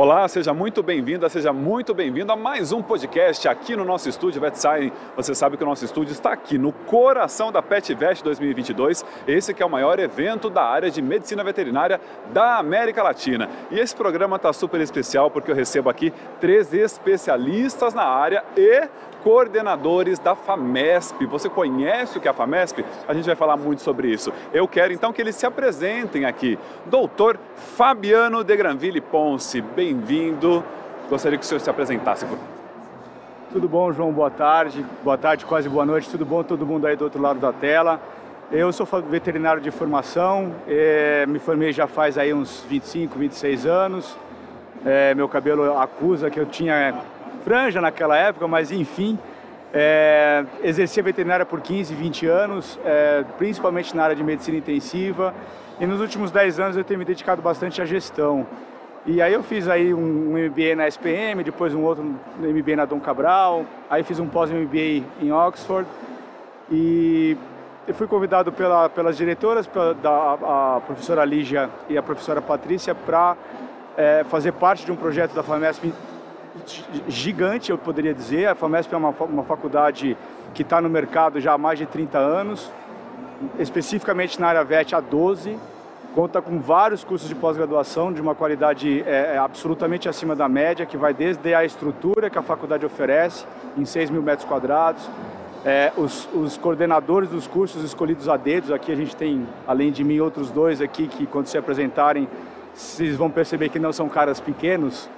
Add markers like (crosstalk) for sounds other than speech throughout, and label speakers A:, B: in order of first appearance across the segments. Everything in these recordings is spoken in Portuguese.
A: Olá, seja muito bem-vinda, seja muito bem-vindo a mais um podcast aqui no nosso estúdio VetSign. Você sabe que o nosso estúdio está aqui no coração da PetVest 2022, esse que é o maior evento da área de medicina veterinária da América Latina. E esse programa está super especial porque eu recebo aqui três especialistas na área e coordenadores da FAMESP. Você conhece o que é a FAMESP? A gente vai falar muito sobre isso. Eu quero então que eles se apresentem aqui. Doutor Fabiano de Granville Ponce, bem-vindo. Gostaria que o senhor se apresentasse.
B: Tudo bom, João? Boa tarde. Boa tarde, quase boa noite. Tudo bom, todo mundo aí do outro lado da tela. Eu sou veterinário de formação, é, me formei já faz aí uns 25, 26 anos. É, meu cabelo acusa que eu tinha franja naquela época, mas enfim, é, exerci a veterinária por 15, 20 anos, é, principalmente na área de medicina intensiva, e nos últimos 10 anos eu tenho me dedicado bastante à gestão. E aí eu fiz aí um, um MBA na SPM, depois um outro MBA na Dom Cabral, aí fiz um pós-MBA em Oxford, e eu fui convidado pela, pelas diretoras, pela, da, a professora Lígia e a professora Patrícia, para é, fazer parte de um projeto da FAMESP gigante, eu poderia dizer. A FAMESP é uma, uma faculdade que está no mercado já há mais de 30 anos, especificamente na área VET há 12. Conta com vários cursos de pós-graduação de uma qualidade é, é, absolutamente acima da média, que vai desde a estrutura que a faculdade oferece, em 6 mil metros quadrados, é, os, os, coordenadores dos cursos escolhidos a dedos, aqui a gente tem, além de mim, outros dois aqui que quando se apresentarem, vocês vão perceber que não são caras pequenos,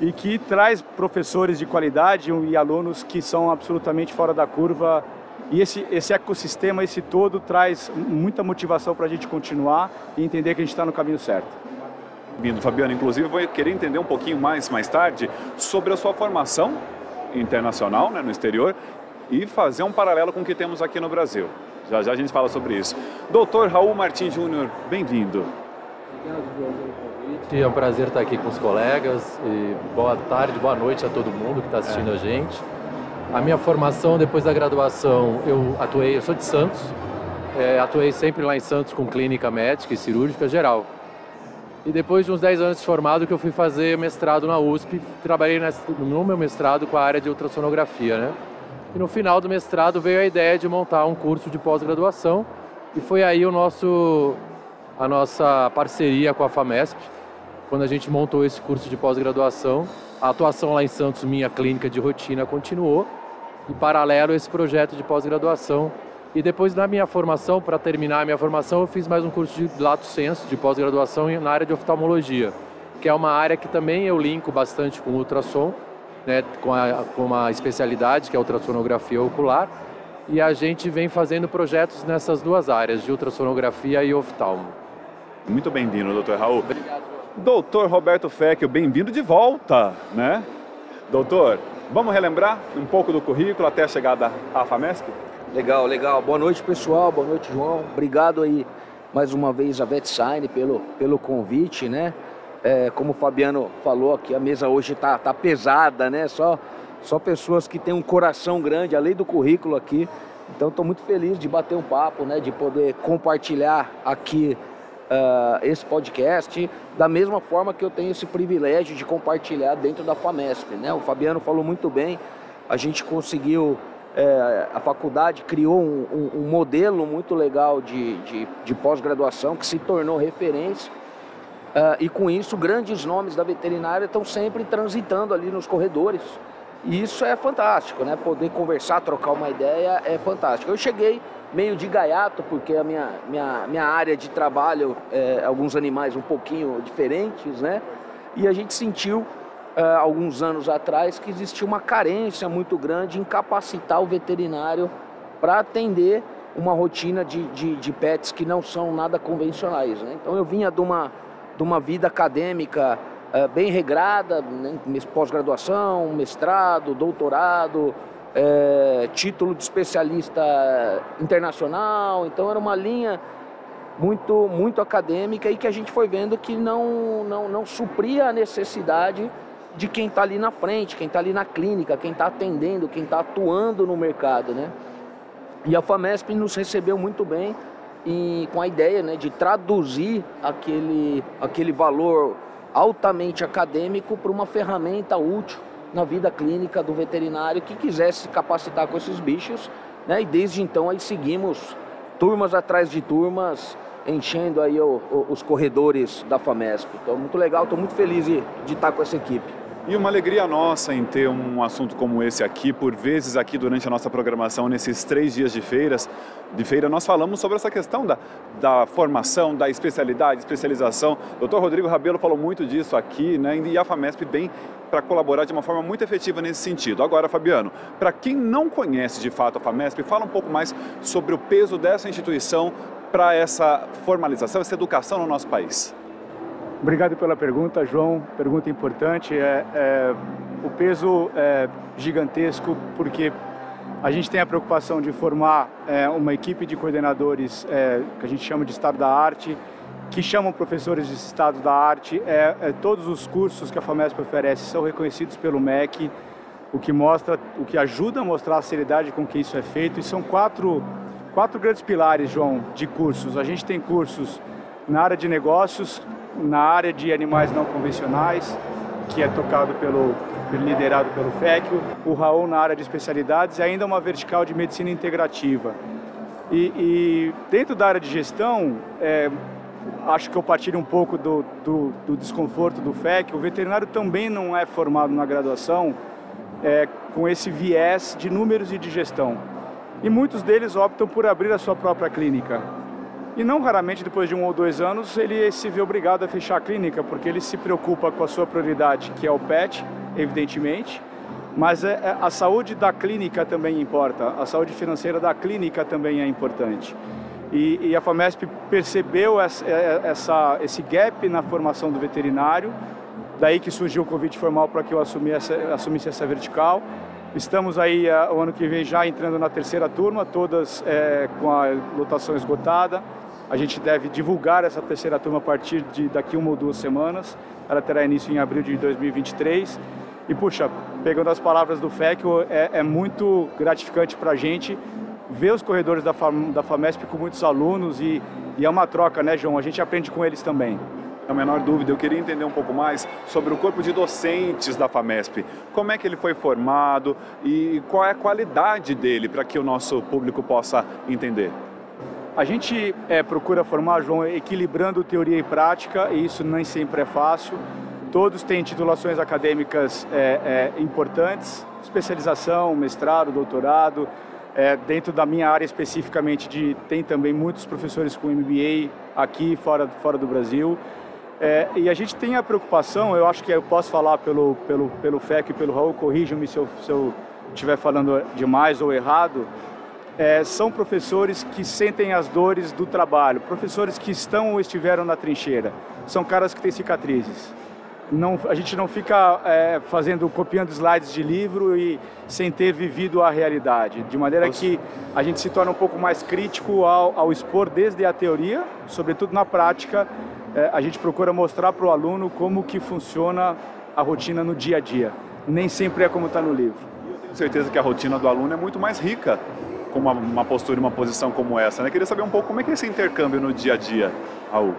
B: e que traz professores de qualidade e alunos que são absolutamente fora da curva. E esse, esse ecossistema, esse todo, traz muita motivação para a gente continuar e entender que a gente está no caminho certo.
A: Vindo, Fabiano, inclusive, eu vou querer entender um pouquinho mais mais tarde sobre a sua formação internacional, né, no exterior, e fazer um paralelo com o que temos aqui no Brasil. Já já a gente fala sobre isso. Doutor Raul Martins Júnior, bem-vindo.
C: Obrigado, João É um prazer estar aqui com os colegas. E boa tarde, boa noite a todo mundo que está assistindo é. a gente. A minha formação depois da graduação, eu atuei, eu sou de Santos, é, atuei sempre lá em Santos com clínica médica e cirúrgica geral. E depois de uns 10 anos de formado que eu fui fazer mestrado na USP, trabalhei no meu mestrado com a área de ultrassonografia, né? E no final do mestrado veio a ideia de montar um curso de pós-graduação e foi aí o nosso a nossa parceria com a FAMESP, quando a gente montou esse curso de pós-graduação. A atuação lá em Santos, minha clínica de rotina, continuou. E paralelo esse projeto de pós-graduação. E depois da minha formação, para terminar a minha formação, eu fiz mais um curso de lato senso, de pós-graduação na área de oftalmologia, que é uma área que também eu linko bastante com ultrassom, né, com, a, com uma especialidade que é a ultrassonografia ocular. E a gente vem fazendo projetos nessas duas áreas, de ultrassonografia e oftalmo.
A: Muito bem-vindo, doutor Raul. Obrigado. Doutor Roberto Fecchio, bem-vindo de volta, né? Doutor, vamos relembrar um pouco do currículo até a chegada à FAMESP?
D: Legal, legal. Boa noite, pessoal. Boa noite, João. Obrigado aí mais uma vez a VetSign pelo, pelo convite, né? É, como o Fabiano falou aqui, a mesa hoje tá, tá pesada, né? Só, só pessoas que têm um coração grande, além do currículo aqui. Então, estou muito feliz de bater um papo, né? De poder compartilhar aqui uh, esse podcast, da mesma forma que eu tenho esse privilégio de compartilhar dentro da FAMESP. Né? O Fabiano falou muito bem, a gente conseguiu, é, a faculdade criou um, um, um modelo muito legal de, de, de pós-graduação que se tornou referência. Uh, e com isso, grandes nomes da veterinária estão sempre transitando ali nos corredores. E isso é fantástico, né? Poder conversar, trocar uma ideia é fantástico. Eu cheguei meio de gaiato, porque a minha, minha, minha área de trabalho é alguns animais um pouquinho diferentes, né? E a gente sentiu, é, alguns anos atrás, que existia uma carência muito grande em capacitar o veterinário para atender uma rotina de, de, de, pets que não são nada convencionais. Né? Então eu vinha de uma, de uma vida acadêmica é, bem regrada, né? pós-graduação, mestrado, doutorado, é, título de especialista internacional, então era uma linha muito, muito acadêmica e que a gente foi vendo que não, não, não supria a necessidade de quem está ali na frente, quem está ali na clínica, quem está atendendo, quem está atuando no mercado, né? E a FAMESP nos recebeu muito bem e com a ideia né, de traduzir aquele, aquele valor altamente acadêmico para uma ferramenta útil na vida clínica do veterinário que quisesse se capacitar com esses bichos, né? E desde então aí seguimos turmas atrás de turmas, enchendo aí o, o, os corredores da FAMESP. Então, muito legal, estou muito feliz de, de estar com essa equipe.
A: E uma alegria nossa em ter um assunto como esse aqui, por vezes aqui durante a nossa programação, nesses três dias de feiras, de feira, nós falamos sobre essa questão da, da formação, da especialidade, especialização. O doutor Rodrigo Rabelo falou muito disso aqui, né? E a FAMESP vem para colaborar de uma forma muito efetiva nesse sentido. Agora, Fabiano, para quem não conhece de fato a FAMESP, fala um pouco mais sobre o peso dessa instituição para essa formalização, essa educação no nosso país.
B: Obrigado pela pergunta, João. Pergunta importante. É, é, o peso é gigantesco porque a gente tem a preocupação de formar é, uma equipe de coordenadores é, que a gente chama de Estado da Arte, que chamam professores de Estado da Arte. É, é todos os cursos que a FAMESP oferece são reconhecidos pelo MEC, o que mostra, o que ajuda a mostrar a seriedade com que isso é feito. E são quatro, quatro grandes pilares, João, de cursos. A gente tem cursos na área de negócios, na área de animais não convencionais, que é tocado pelo liderado pelo FECIO, o Raul na área de especialidades e ainda uma vertical de medicina integrativa. E, e dentro da área de gestão, é, acho que eu partilho um pouco do, do, do, desconforto do FEC. O veterinário também não é formado na graduação é, com esse viés de números e de gestão. E muitos deles optam por abrir a sua própria clínica. E não raramente, depois de um ou dois anos, ele se vê obrigado a fechar a clínica, porque ele se preocupa com a sua prioridade, que é o PET, evidentemente, mas é, é, a saúde da clínica também importa, a saúde financeira da clínica também é importante. E, e a FAMESP percebeu essa, é, essa, esse gap na formação do veterinário, daí que surgiu o convite formal para que eu assumisse essa, assumisse essa vertical. Estamos aí o ano que vem já entrando na terceira turma, todas é, com a lotação esgotada. A gente deve divulgar essa terceira turma a partir de daqui uma ou duas semanas. Ela terá início em abril de 2023. E, puxa, pegando as palavras do FEC, é, é muito gratificante para a gente ver os corredores da, FAM, da FAMESP com muitos alunos e, e é uma troca, né, João? A gente aprende com eles também.
A: A menor dúvida, eu queria entender um pouco mais sobre o corpo de docentes da FAMESP. Como é que ele foi formado e qual é a qualidade dele para que o nosso público possa entender?
B: A gente é, procura formar, João, equilibrando teoria e prática, e isso nem sempre é fácil. Todos têm titulações acadêmicas é, é, importantes, especialização, mestrado, doutorado. É, dentro da minha área especificamente, de, tem também muitos professores com MBA aqui fora, fora do Brasil. É, e a gente tem a preocupação, eu acho que eu posso falar pelo, pelo, pelo FEC e pelo Raul, corrijam-me se eu, estiver falando demais ou errado, é, são professores que sentem as dores do trabalho, professores que estão ou estiveram na trincheira, são caras que têm cicatrizes. Não, a gente não fica é, fazendo, copiando slides de livro e sem ter vivido a realidade, de maneira que a gente se torna um pouco mais crítico ao, ao expor desde a teoria, sobretudo na prática, é, a gente procura mostrar para o aluno como que funciona a rotina no dia a dia. Nem sempre é como está no livro.
A: Eu tenho certeza que a rotina do aluno é muito mais rica com uma, uma postura e uma posição como essa. Né? Queria saber um pouco como é que é esse intercâmbio no dia a dia, Raul.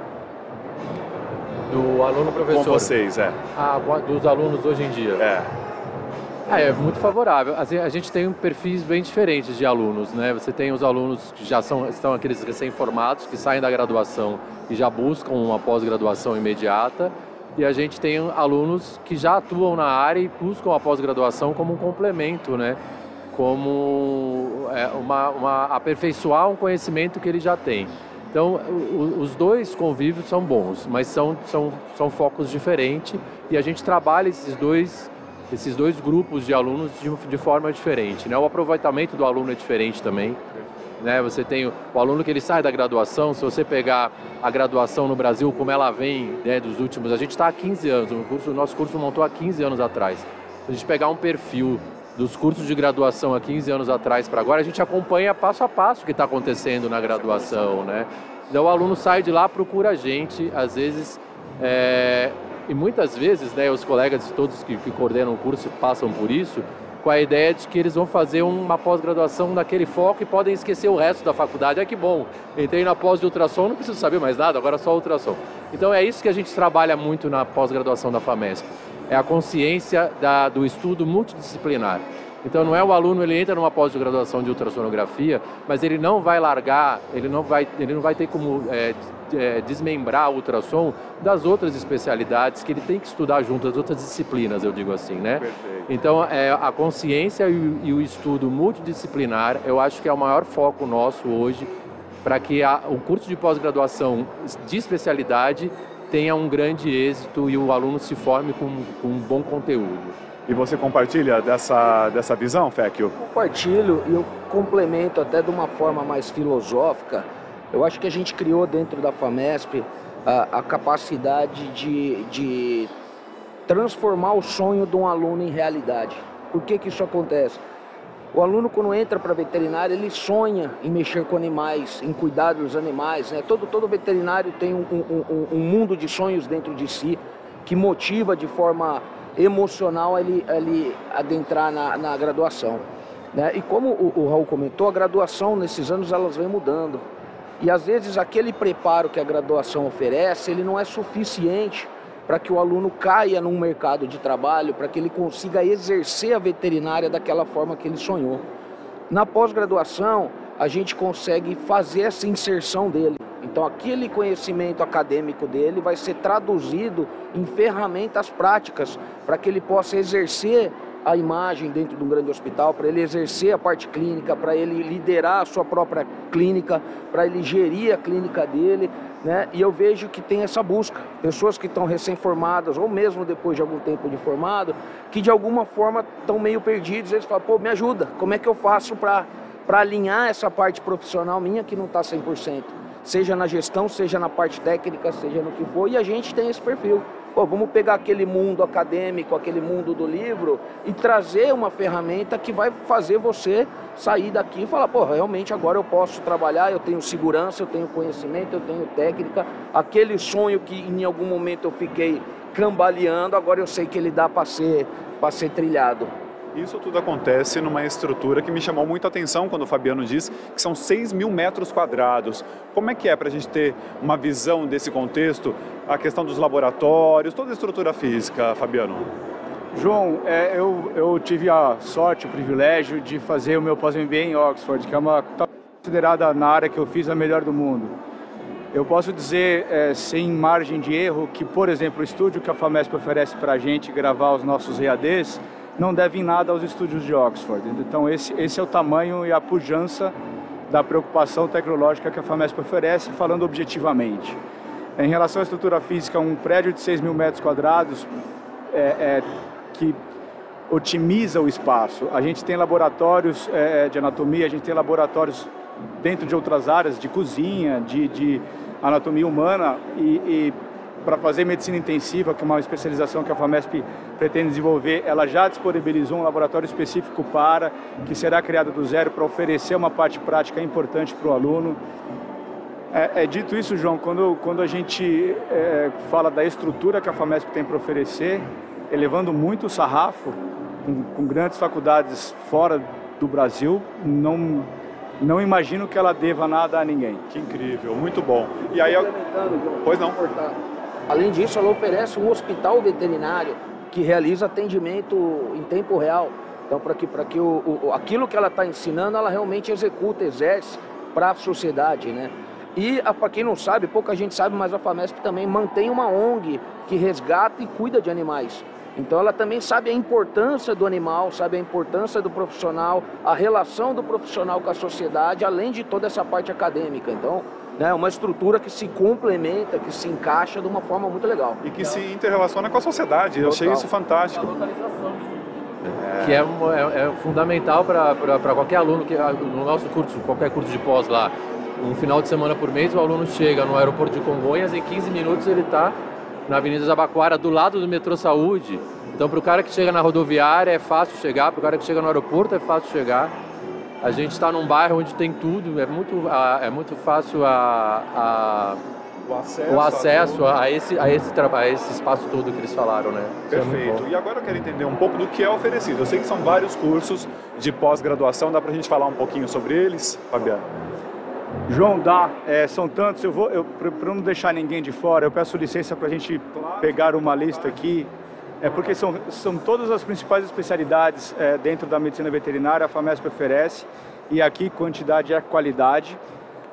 C: Do aluno professor.
A: Com vocês, é.
C: Ah, dos alunos hoje em dia.
A: É.
C: Ah, é muito favorável. Assim, a gente tem perfis bem diferentes de alunos, né? Você tem os alunos que já são estão aqueles recém-formados que saem da graduação e já buscam uma pós-graduação imediata, e a gente tem alunos que já atuam na área e buscam a pós-graduação como um complemento, né? Como é, uma, uma, aperfeiçoar um conhecimento que ele já tem. Então, o, os dois convívios são bons, mas são, são, são focos diferentes e a gente trabalha esses dois, esses dois grupos de alunos de, de forma diferente. Né? O aproveitamento do aluno é diferente também. Né? Você tem o, o, aluno que ele sai da graduação, se você pegar a graduação no Brasil, como ela vem né, dos últimos, a gente está há 15 anos, o, curso, o nosso curso montou há 15 anos atrás. Se a gente pegar um perfil dos cursos de graduação há 15 anos atrás para agora, a gente acompanha passo a passo o que está acontecendo na graduação, né? Então o aluno sai de lá, procura a gente, às vezes, é, e muitas vezes, né, os colegas todos que, que coordenam o curso passam por isso, com a ideia de que eles vão fazer uma pós-graduação naquele foco e podem esquecer o resto da faculdade. É que bom, entrei na pós de ultrassom, não preciso saber mais nada, agora só ultrassom. Então é isso que a gente trabalha muito na pós-graduação da FAMESP, é a consciência da, do estudo multidisciplinar. Então não é o aluno, ele entra numa pós-graduação de ultrassonografia, mas ele não vai largar, ele não vai, ele não vai ter como é, é, desmembrar o ultrassom das outras especialidades que ele tem que estudar junto, as outras disciplinas, eu digo assim, né?
A: Perfeito.
C: Então é, a consciência e, e, o estudo multidisciplinar, eu acho que é o maior foco nosso hoje para que a, o curso de pós-graduação de especialidade tenha um grande êxito e o aluno se forme com, com um bom conteúdo.
A: E você compartilha dessa, dessa visão, Fecchio?
D: Compartilho e eu complemento até de uma forma mais filosófica. Eu acho que a gente criou dentro da FAMESP a, a capacidade de, de transformar o sonho de um aluno em realidade. Por que, que isso acontece? O aluno, quando entra para veterinária, ele sonha em mexer com animais, em cuidar dos animais. Né? Todo, todo veterinário tem um, um, um mundo de sonhos dentro de si que motiva de forma emocional ele, ele adentrar na, na graduação. Né? E como o, o Raul comentou, a graduação nesses anos elas vem mudando. E às vezes aquele preparo que a graduação oferece, ele não é suficiente para que o aluno caia num mercado de trabalho, para que ele consiga exercer a veterinária daquela forma que ele sonhou. Na pós-graduação, a gente consegue fazer essa inserção dele. Então, aquele conhecimento acadêmico dele vai ser traduzido em ferramentas práticas para que ele possa exercer a imagem dentro de um grande hospital, para ele exercer a parte clínica, para ele liderar a sua própria clínica, para ele gerir a clínica dele, né? E eu vejo que tem essa busca, pessoas que estão recém-formadas ou mesmo depois de algum tempo de formado, que de alguma forma estão meio perdidos, eles falam: "Pô, me ajuda, como é que eu faço para para alinhar essa parte profissional minha que não está 100%?" seja na gestão, seja na parte técnica, seja no que for, e a gente tem esse perfil. Pô, vamos pegar aquele mundo acadêmico, aquele mundo do livro e trazer uma ferramenta que vai fazer você sair daqui e falar, pô, realmente agora eu posso trabalhar, eu tenho segurança, eu tenho conhecimento, eu tenho técnica. Aquele sonho que em algum momento eu fiquei cambaleando, agora eu sei que ele dá para ser, ser trilhado.
A: Isso tudo acontece numa estrutura que me chamou muito a atenção quando o Fabiano diz que são 6 mil metros quadrados. Como é que é para a gente ter uma visão desse contexto, a questão dos laboratórios, toda a estrutura física, Fabiano?
B: João, é, eu, eu tive a sorte, o privilégio de fazer o meu pós-MBA em Oxford, que é uma tá considerada na área que eu fiz a melhor do mundo. Eu posso dizer, é, sem margem de erro, que, por exemplo, o estúdio que a FAMESP oferece para a gente gravar os nossos EADs, não devem nada aos estúdios de Oxford. Então esse, esse é o tamanho e a pujança da preocupação tecnológica que a FAMESP oferece, falando objetivamente. Em relação à estrutura física, um prédio de 6 mil metros quadrados é, é, que otimiza o espaço. A gente tem laboratórios é, de anatomia, a gente tem laboratórios dentro de outras áreas, de cozinha, de, de anatomia humana e, e para fazer medicina intensiva, que é uma especialização que a FAMESP pretende desenvolver, ela já disponibilizou um laboratório específico para, que será criado do zero para oferecer uma parte prática importante para o aluno. É, é, dito isso, João, quando, quando a gente é, fala da estrutura que a FAMESP tem para oferecer, elevando muito o sarrafo, com, com grandes faculdades fora do Brasil, não não imagino que ela deva nada a ninguém.
A: Que incrível, muito bom. E aí, pois não.
D: Além disso, ela oferece um hospital veterinário que realiza atendimento em tempo real. Então, para que, que o, o, aquilo que ela está ensinando, ela realmente executa, exerce para a sociedade, né? E, para quem não sabe, pouca gente sabe, mas a FAMESP também mantém uma ONG que resgata e cuida de animais. Então ela também sabe a importância do animal, sabe a importância do profissional, a relação do profissional com a sociedade, além de toda essa parte acadêmica. Então, né, uma estrutura que se complementa, que se encaixa de uma forma muito legal.
A: E que se interrelaciona com a sociedade. Total. Eu achei isso fantástico.
C: É. Que é, é, é fundamental para qualquer aluno, que no nosso curso, qualquer curso de pós lá, um final de semana por mês, o aluno chega no aeroporto de Congonhas, em 15 minutos ele está na Avenida Jabaquara, do lado do metrô Saúde. Então, para o cara que chega na rodoviária é fácil chegar, para o cara que chega no aeroporto é fácil chegar. A gente está num bairro onde tem tudo, é muito, é muito fácil a, a,
A: o acesso,
C: o acesso a, a, esse, a, esse, a esse espaço todo que eles falaram, né?
A: É Perfeito. É e agora eu quero entender um pouco do que é oferecido. Eu sei que são vários cursos de pós-graduação, dá para a gente falar um pouquinho sobre eles, Fabiano?
B: João, dá. É, são tantos. Eu vou, para não deixar ninguém de fora, eu peço licença para a gente claro. pegar uma lista aqui. É porque são, são todas as principais especialidades é, dentro da medicina veterinária, a FAMESP oferece. E aqui quantidade é qualidade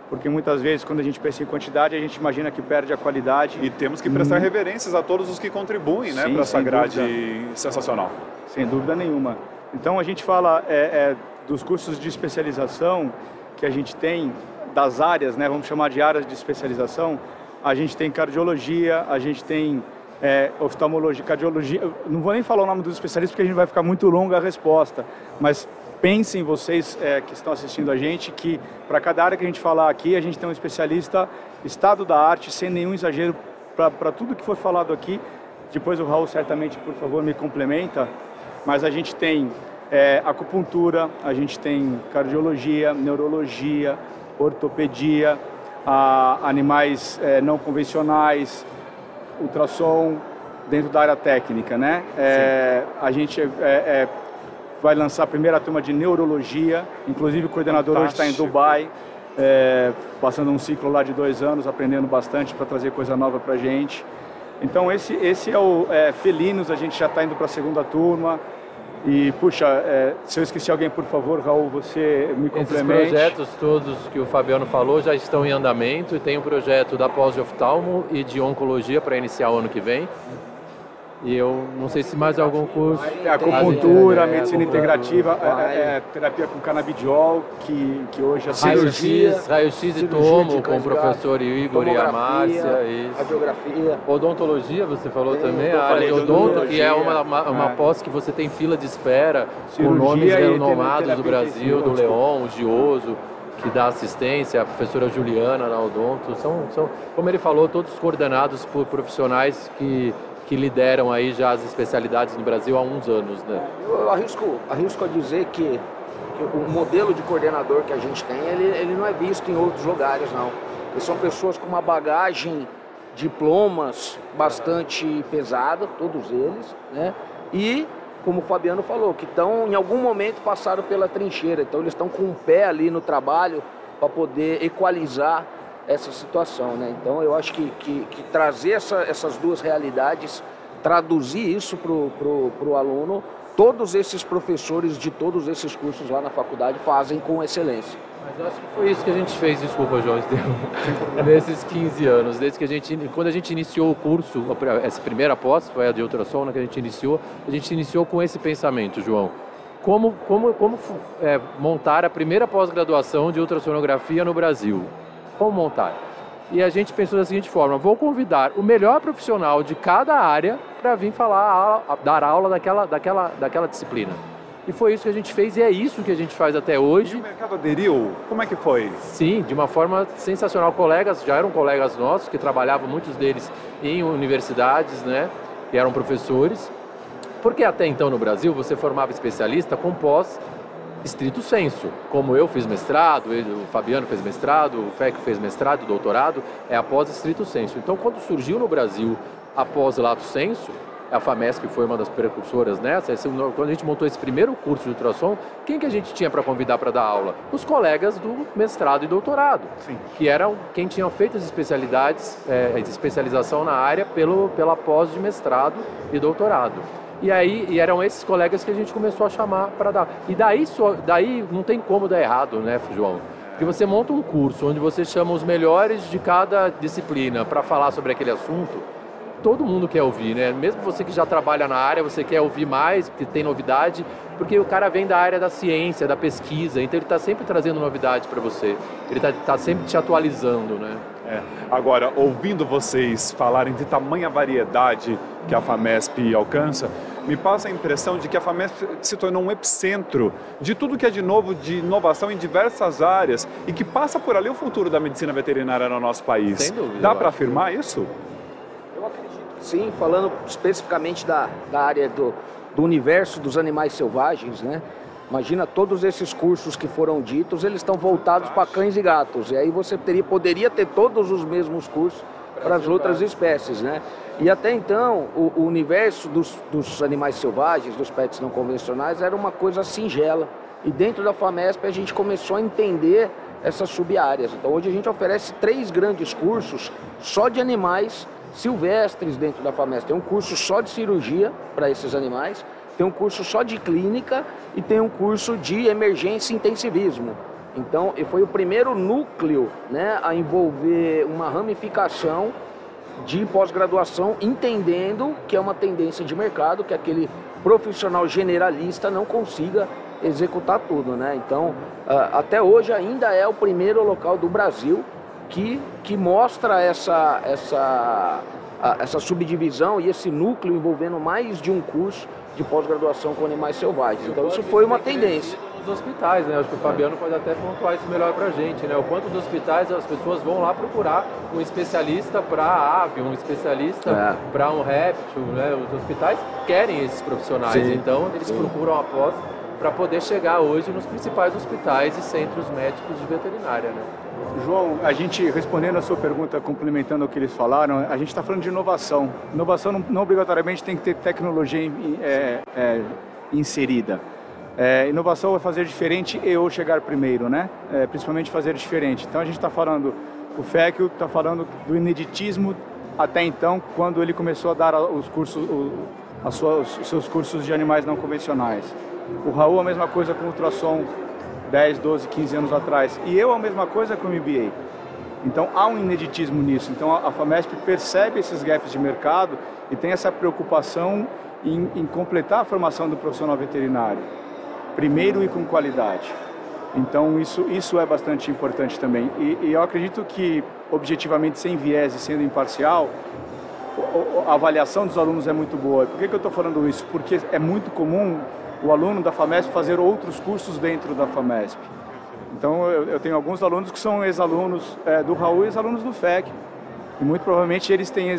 B: porque muitas vezes quando a gente pensa em quantidade a gente imagina que perde a qualidade.
A: E temos que prestar hum. reverências a todos os que contribuem né, para essa grade dúvida. sensacional.
B: Sem dúvida nenhuma. Então a gente fala é, é, dos cursos de especialização que a gente tem, das áreas, né, vamos chamar de áreas de especialização, a gente tem cardiologia, a gente tem é, oftalmologia, cardiologia, não vou nem falar o nome dos especialistas porque a gente vai ficar muito longa a resposta, mas pensem vocês é, que estão assistindo a gente que para cada área que a gente falar aqui, a gente tem um especialista estado da arte, sem nenhum exagero, para tudo que for falado aqui. Depois o Raul certamente, por favor, me complementa. Mas a gente tem é, acupuntura, a gente tem cardiologia, neurologia, ortopedia, a, animais é, não convencionais, ultrassom, dentro da área técnica, né? É, a gente é, é vai lançar a primeira turma de neurologia, inclusive o coordenador Fantástico. hoje está em Dubai, é, passando um ciclo lá de dois anos, aprendendo bastante para trazer coisa nova para a gente. Então esse, esse é o é, Felinos, a gente já está indo para a segunda turma. E, puxa, é, se eu esqueci alguém, por favor, Raul, você me complemente.
C: Esses projetos todos que o Fabiano falou já estão em andamento e tem um projeto da pós de oftalmo e de oncologia para iniciar o ano que vem. E eu não sei se mais algum curso.
B: É, acupuntura, é, medicina integrativa, é, é, terapia com canabidiol, que, que hoje é
C: cirurgia. Raio-X e tomo com o professor Igor e a Márcia.
D: Radiografia.
C: Odontologia, você falou também, a área de odonto, que é uma, uma, uma é. pós que você tem fila de espera, cirurgia com nomes renomados do Brasil, do Leon, o Gioso que dá assistência, a professora Juliana na Odonto, são, são, como ele falou, todos coordenados por profissionais que que lideram aí já as especialidades no Brasil há uns anos, né?
D: Eu arrisco, arrisco a dizer que, que o modelo de coordenador que a gente tem, ele, ele não é visto em outros lugares, não. Porque são pessoas com uma bagagem, diplomas bastante pesada, todos eles, né? E, como o Fabiano falou, que estão, em algum momento, passaram pela trincheira. Então, eles estão com o pé ali no trabalho para poder equalizar essa situação. Né? Então eu acho que, que, que trazer essa, essas duas realidades, traduzir isso para o aluno, todos esses professores de todos esses cursos lá na faculdade fazem com excelência.
C: Mas eu acho que foi isso que a gente fez, desculpa, João, (laughs) nesses 15 anos, desde que a gente, quando a gente iniciou o curso, essa primeira pós, foi a de ultrassom né, que a gente iniciou, a gente iniciou com esse pensamento, João. Como, como, como é, montar a primeira pós-graduação de ultrassonografia no Brasil? Como montar? E a gente pensou da seguinte forma: vou convidar o melhor profissional de cada área para vir falar, dar aula daquela, daquela, daquela disciplina. E foi isso que a gente fez e é isso que a gente faz até hoje. E
A: o mercado aderiu? Como é que foi?
C: Sim, de uma forma sensacional. Colegas, já eram colegas nossos que trabalhavam, muitos deles em universidades, né? E eram professores. Porque até então no Brasil você formava especialista com pós estrito senso. Como eu fiz mestrado, ele, o Fabiano fez mestrado, o FEC fez mestrado, doutorado, é após estrito senso. Então, quando surgiu no Brasil após lato senso, a FAMESP foi uma das precursoras nessa. Quando a gente montou esse primeiro curso de ultrassom, quem que a gente tinha para convidar para dar aula? Os colegas do mestrado e doutorado, Sim. que eram quem tinham feito as especialidades, é, especialização na área pelo, pela pós de mestrado e doutorado. E aí e eram esses colegas que a gente começou a chamar para dar. E daí, só, daí não tem como dar errado, né, João? Porque você monta um curso onde você chama os melhores de cada disciplina para falar sobre aquele assunto, todo mundo quer ouvir, né? Mesmo você que já trabalha na área, você quer ouvir mais, porque tem novidade, porque o cara vem da área da ciência, da pesquisa, então ele está sempre trazendo novidades para você. Ele está tá sempre te atualizando, né?
A: É. Agora, ouvindo vocês falarem de tamanha variedade que a FAMESP alcança, me passa a impressão de que a FAMESP se tornou um epicentro de tudo que é de novo, de inovação em diversas áreas e que passa por ali o futuro da medicina veterinária no nosso país.
C: Sem dúvida.
A: Dá para afirmar isso?
D: Eu acredito que sim, falando especificamente da, da área do, do universo dos animais selvagens, né? Imagina todos esses cursos que foram ditos, eles estão voltados para cães e gatos. E aí você teria, poderia ter todos os mesmos cursos, para as outras espécies, né? E até então, o, o universo dos, dos, animais selvagens, dos pets não convencionais, era uma coisa singela. E dentro da FAMESP a gente começou a entender essas sub-áreas. Então hoje a gente oferece três grandes cursos só de animais silvestres dentro da FAMESP. Tem um curso só de cirurgia para esses animais, tem um curso só de clínica e tem um curso de emergência e intensivismo. Então, foi o primeiro núcleo né, a envolver uma ramificação de pós-graduação, entendendo que é uma tendência de mercado, que aquele profissional generalista não consiga executar tudo. Né? Então, até hoje ainda é o primeiro local do Brasil que, que mostra essa, essa, essa subdivisão e esse núcleo envolvendo mais de um curso de pós-graduação com animais selvagens. Então isso foi uma tendência.
C: Nos hospitais, né? Acho que o Fabiano pode até pontuar isso melhor para a gente, né? O quanto dos hospitais as pessoas vão lá procurar um especialista para ave, um especialista é. para um réptil, né? Os hospitais querem esses profissionais, sim, então eles sim. procuram após para poder chegar hoje nos principais hospitais e centros médicos de veterinária, né?
B: João, a gente respondendo a sua pergunta, complementando o que eles falaram, a gente está falando de inovação. Inovação não, não, obrigatoriamente tem que ter tecnologia é, é, inserida. É, inovação é fazer diferente e ou chegar primeiro, né? É, principalmente fazer diferente. Então a gente está falando, o FEC está falando do ineditismo até então, quando ele começou a dar os cursos, os seus cursos de animais não convencionais. O Raul a mesma coisa com ultrassom 10, 12, 15 anos atrás. E eu a mesma coisa com o MBA. Então há um ineditismo nisso. Então a FAMESP percebe esses gaps de mercado e tem essa preocupação em, em completar a formação do profissional veterinário, primeiro e com qualidade. Então isso, isso é bastante importante também. E, e eu acredito que, objetivamente, sem viés e sendo imparcial, a avaliação dos alunos é muito boa. Por que, que eu estou falando isso? Porque é muito comum o aluno da FAMESP fazer outros cursos dentro da FAMESP. Então eu, eu tenho alguns alunos que são ex-alunos é, do Raul e ex-alunos do FEC. E muito provavelmente eles têm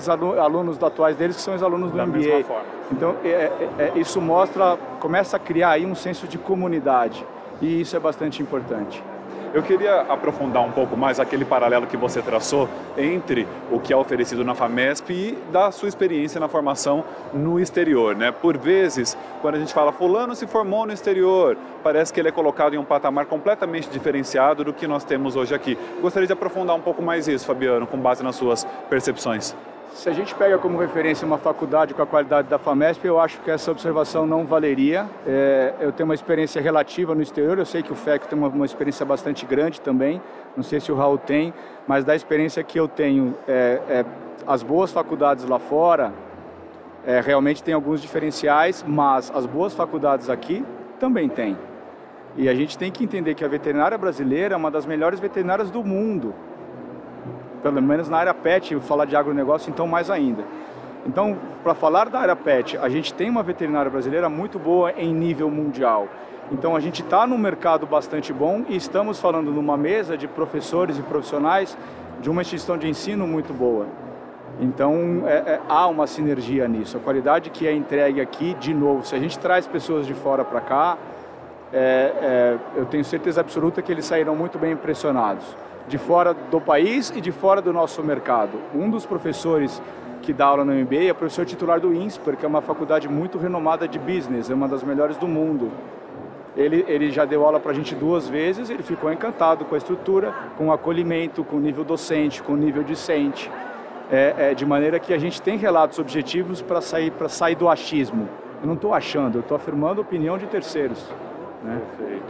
B: alunos atuais deles que são ex-alunos do da MBA. Então é, é, é, isso mostra, começa a criar aí um senso de comunidade. E isso é bastante importante.
A: Eu queria aprofundar um pouco mais aquele paralelo que você traçou entre o que é oferecido na FAMESP e da sua experiência na formação no exterior. Né? Por vezes, quando a gente fala fulano se formou no exterior, parece que ele é colocado em um patamar completamente diferenciado do que nós temos hoje aqui. Gostaria de aprofundar um pouco mais isso, Fabiano, com base nas suas percepções.
B: Se a gente pega como referência uma faculdade com a qualidade da FAMESP, eu acho que essa observação não valeria. É, eu tenho uma experiência relativa no exterior, eu sei que o FEC tem uma, uma, experiência bastante grande também, não sei se o Raul tem, mas da experiência que eu tenho, é, é, as boas faculdades lá fora é, realmente tem alguns diferenciais, mas as boas faculdades aqui também têm. E a gente tem que entender que a veterinária brasileira é uma das melhores veterinárias do mundo pelo menos na área PET, falar de agronegócio, então mais ainda. Então, para falar da área PET, a gente tem uma veterinária brasileira muito boa em nível mundial. Então, a gente está num mercado bastante bom e estamos falando numa mesa de professores e profissionais de uma instituição de ensino muito boa. Então, é, é, há uma sinergia nisso. A qualidade que é entregue aqui, de novo, se a gente traz pessoas de fora para cá, é, é, eu tenho certeza absoluta que eles sairão muito bem impressionados de fora do país e de fora do nosso mercado. Um dos professores que dá aula no MBA é professor titular do INSPER, que é uma faculdade muito renomada de business, é uma das melhores do mundo. Ele, ele já deu aula para a gente duas vezes, ele ficou encantado com a estrutura, com o acolhimento, com o nível docente, com o nível discente. É, é, de maneira que a gente tem relatos objetivos para sair, sair do achismo. Eu não estou achando, eu estou afirmando a opinião de terceiros. Né?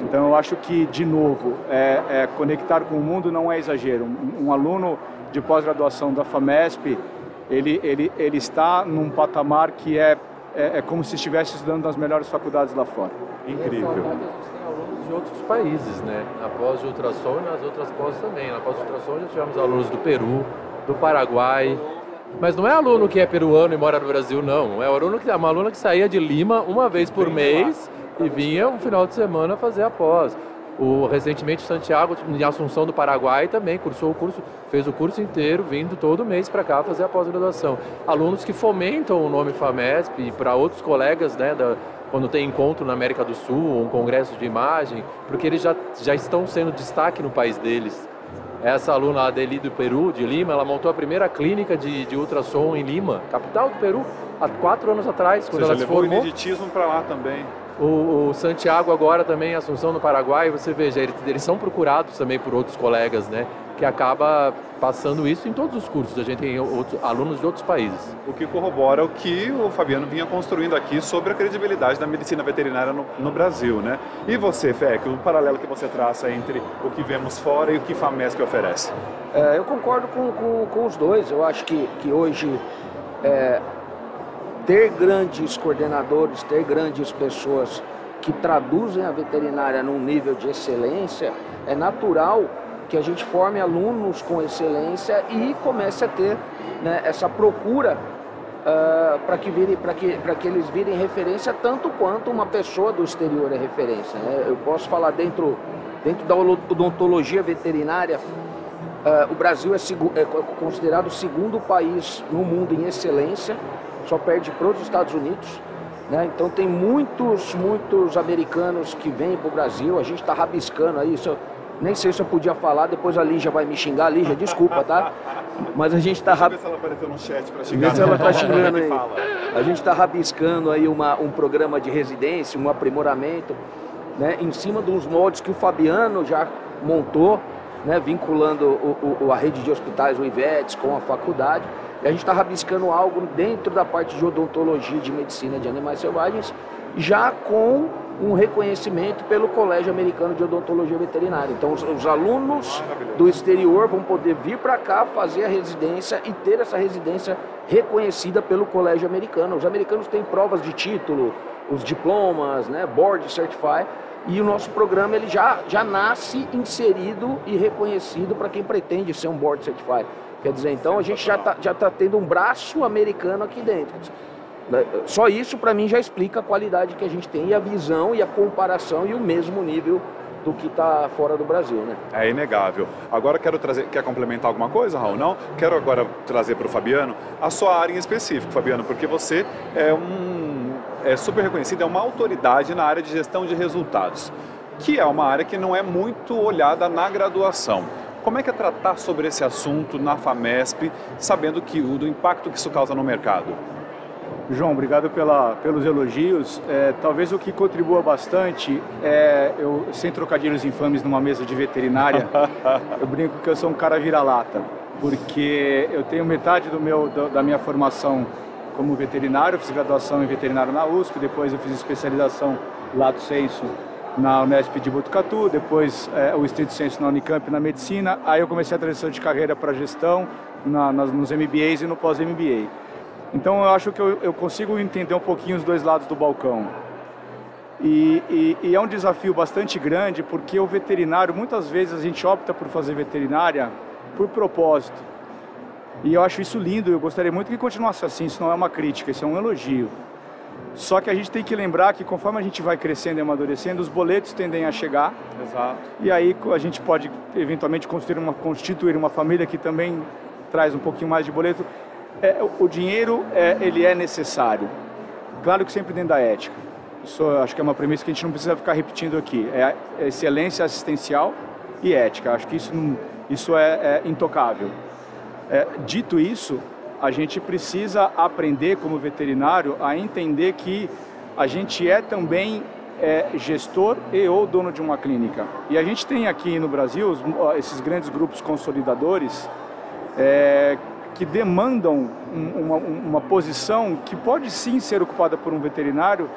B: Então eu acho que, de novo, é, é, conectar com o mundo não é exagero. Um, um aluno de pós-graduação da FAMESP, ele, ele, ele está num patamar que é, é, é, como se estivesse estudando nas melhores faculdades lá fora.
C: Incrível. E alunos de outros países, né? Na pós de ultrassom e nas outras pós também. Na pós de ultrassom já tivemos alunos do Peru, do Paraguai, mas não é aluno que é peruano e mora no Brasil, não. É aluno que é uma aluna que saía de Lima uma vez por mês e vinha um final de semana fazer a pós. O, recentemente, Santiago, em Assunção do Paraguai, também cursou o curso, fez o curso inteiro, vindo todo mês para cá fazer a pós-graduação. Alunos que fomentam o nome FAMESP e para outros colegas, né, da, quando tem encontro na América do Sul, um congresso de imagem, porque eles já, já estão sendo destaque no país deles. Essa aluna, Adeli do Peru, de Lima, ela montou a primeira clínica de, de ultrassom em Lima, capital do Peru, há quatro anos atrás, quando
A: seja,
C: ela se
A: levou
C: formou.
A: o ineditismo para lá também.
C: O, o, Santiago agora também, Assunção no Paraguai, você veja, eles, eles, são procurados também por outros colegas, né? Que acaba passando isso em todos os cursos. A gente tem outros, alunos de outros países.
A: O que corrobora o que o Fabiano vinha construindo aqui sobre a credibilidade da medicina veterinária no, no Brasil, né? E você, Fec, o paralelo que você traça entre o que vemos fora e o que FAMESP oferece?
D: É, eu concordo com, com, com, os dois. Eu acho que, que hoje é, ter grandes coordenadores, ter grandes pessoas que traduzem a veterinária num nível de excelência, é natural que a gente forme alunos com excelência e comece a ter né, essa procura uh, para que, virem, que, que eles virem referência tanto quanto uma pessoa do exterior é referência. Né? Eu posso falar dentro, dentro da odontologia veterinária, uh, o Brasil é, é considerado o segundo país no mundo em excelência só perde para os Estados Unidos. Né? Então tem muitos, muitos americanos que vêm para o Brasil, a gente está rabiscando aí, isso, nem sei se eu podia falar, depois a Lígia vai me xingar, Lígia, desculpa, tá? Mas a gente está...
A: Rab... se ela apareceu no chat para xingar.
D: Vê se ela está xingando aí. A gente está rabiscando aí uma, um programa de residência, um aprimoramento, né? em cima dos moldes que o Fabiano já montou, né? vinculando o, o, a rede de hospitais, o IVETS, com a faculdade. E a gente está rabiscando algo dentro da parte de odontologia de medicina de animais selvagens, já com um reconhecimento pelo Colégio Americano de Odontologia Veterinária. Então, os, os alunos do exterior vão poder vir para cá fazer a residência e ter essa residência reconhecida pelo Colégio Americano. Os americanos têm provas de título, os diplomas, né, Board Certify, e o nosso programa ele já, já nasce inserido e reconhecido para quem pretende ser um Board Certified. Quer dizer, então a gente já está já tá tendo um braço americano aqui dentro. Né, só isso para mim já explica a qualidade que a gente tem e a visão e a comparação e o mesmo nível do que está fora do Brasil, né?
A: É inegável. Agora quero trazer, quer complementar alguma coisa, Raul? Não? Quero agora trazer para o Fabiano a sua área em específico, Fabiano, porque você é um é super reconhecido, é uma autoridade na área de gestão de resultados, que é uma área que não é muito olhada na graduação. Como é que é tratar sobre esse assunto na FAMESP, sabendo que o do impacto que isso causa no mercado?
B: João, obrigado pela, pelos elogios. É, talvez o que contribua bastante é, eu, sem trocadilhos infames numa mesa de veterinária, (laughs) eu brinco que eu sou um cara vira-lata, porque eu tenho metade do meu, da minha formação como veterinário, fiz graduação em veterinário na USP, depois eu fiz especialização lato senso na Unesp de Botucatu, depois é, o estrito senso na Unicamp na medicina, aí eu comecei a transição de carreira para gestão na, nas, nos MBAs e no pós-MBA. Então eu acho que eu, eu, consigo entender um pouquinho os dois lados do balcão. E, e, e, é um desafio bastante grande porque o veterinário, muitas vezes a gente opta por fazer veterinária por propósito. E eu acho isso lindo, eu gostaria muito que continuasse assim, isso não é uma crítica, isso é um elogio. Só que a gente tem que lembrar que conforme a gente vai crescendo e amadurecendo, os boletos tendem a chegar.
A: Exato.
B: E aí a gente pode eventualmente constituir uma, constituir uma família que também traz um pouquinho mais de boleto. É, o dinheiro é, ele é necessário. Claro que sempre dentro da ética. Isso acho que é uma premissa que a gente não precisa ficar repetindo aqui. É excelência assistencial e ética. Acho que isso, não, isso é, é intocável. É, dito isso, a gente precisa aprender como veterinário a entender que a gente é também é, gestor e ou dono de uma clínica. E a gente tem aqui no Brasil os, esses grandes grupos consolidadores é, que demandam uma, uma, posição que pode sim ser ocupada por um veterinário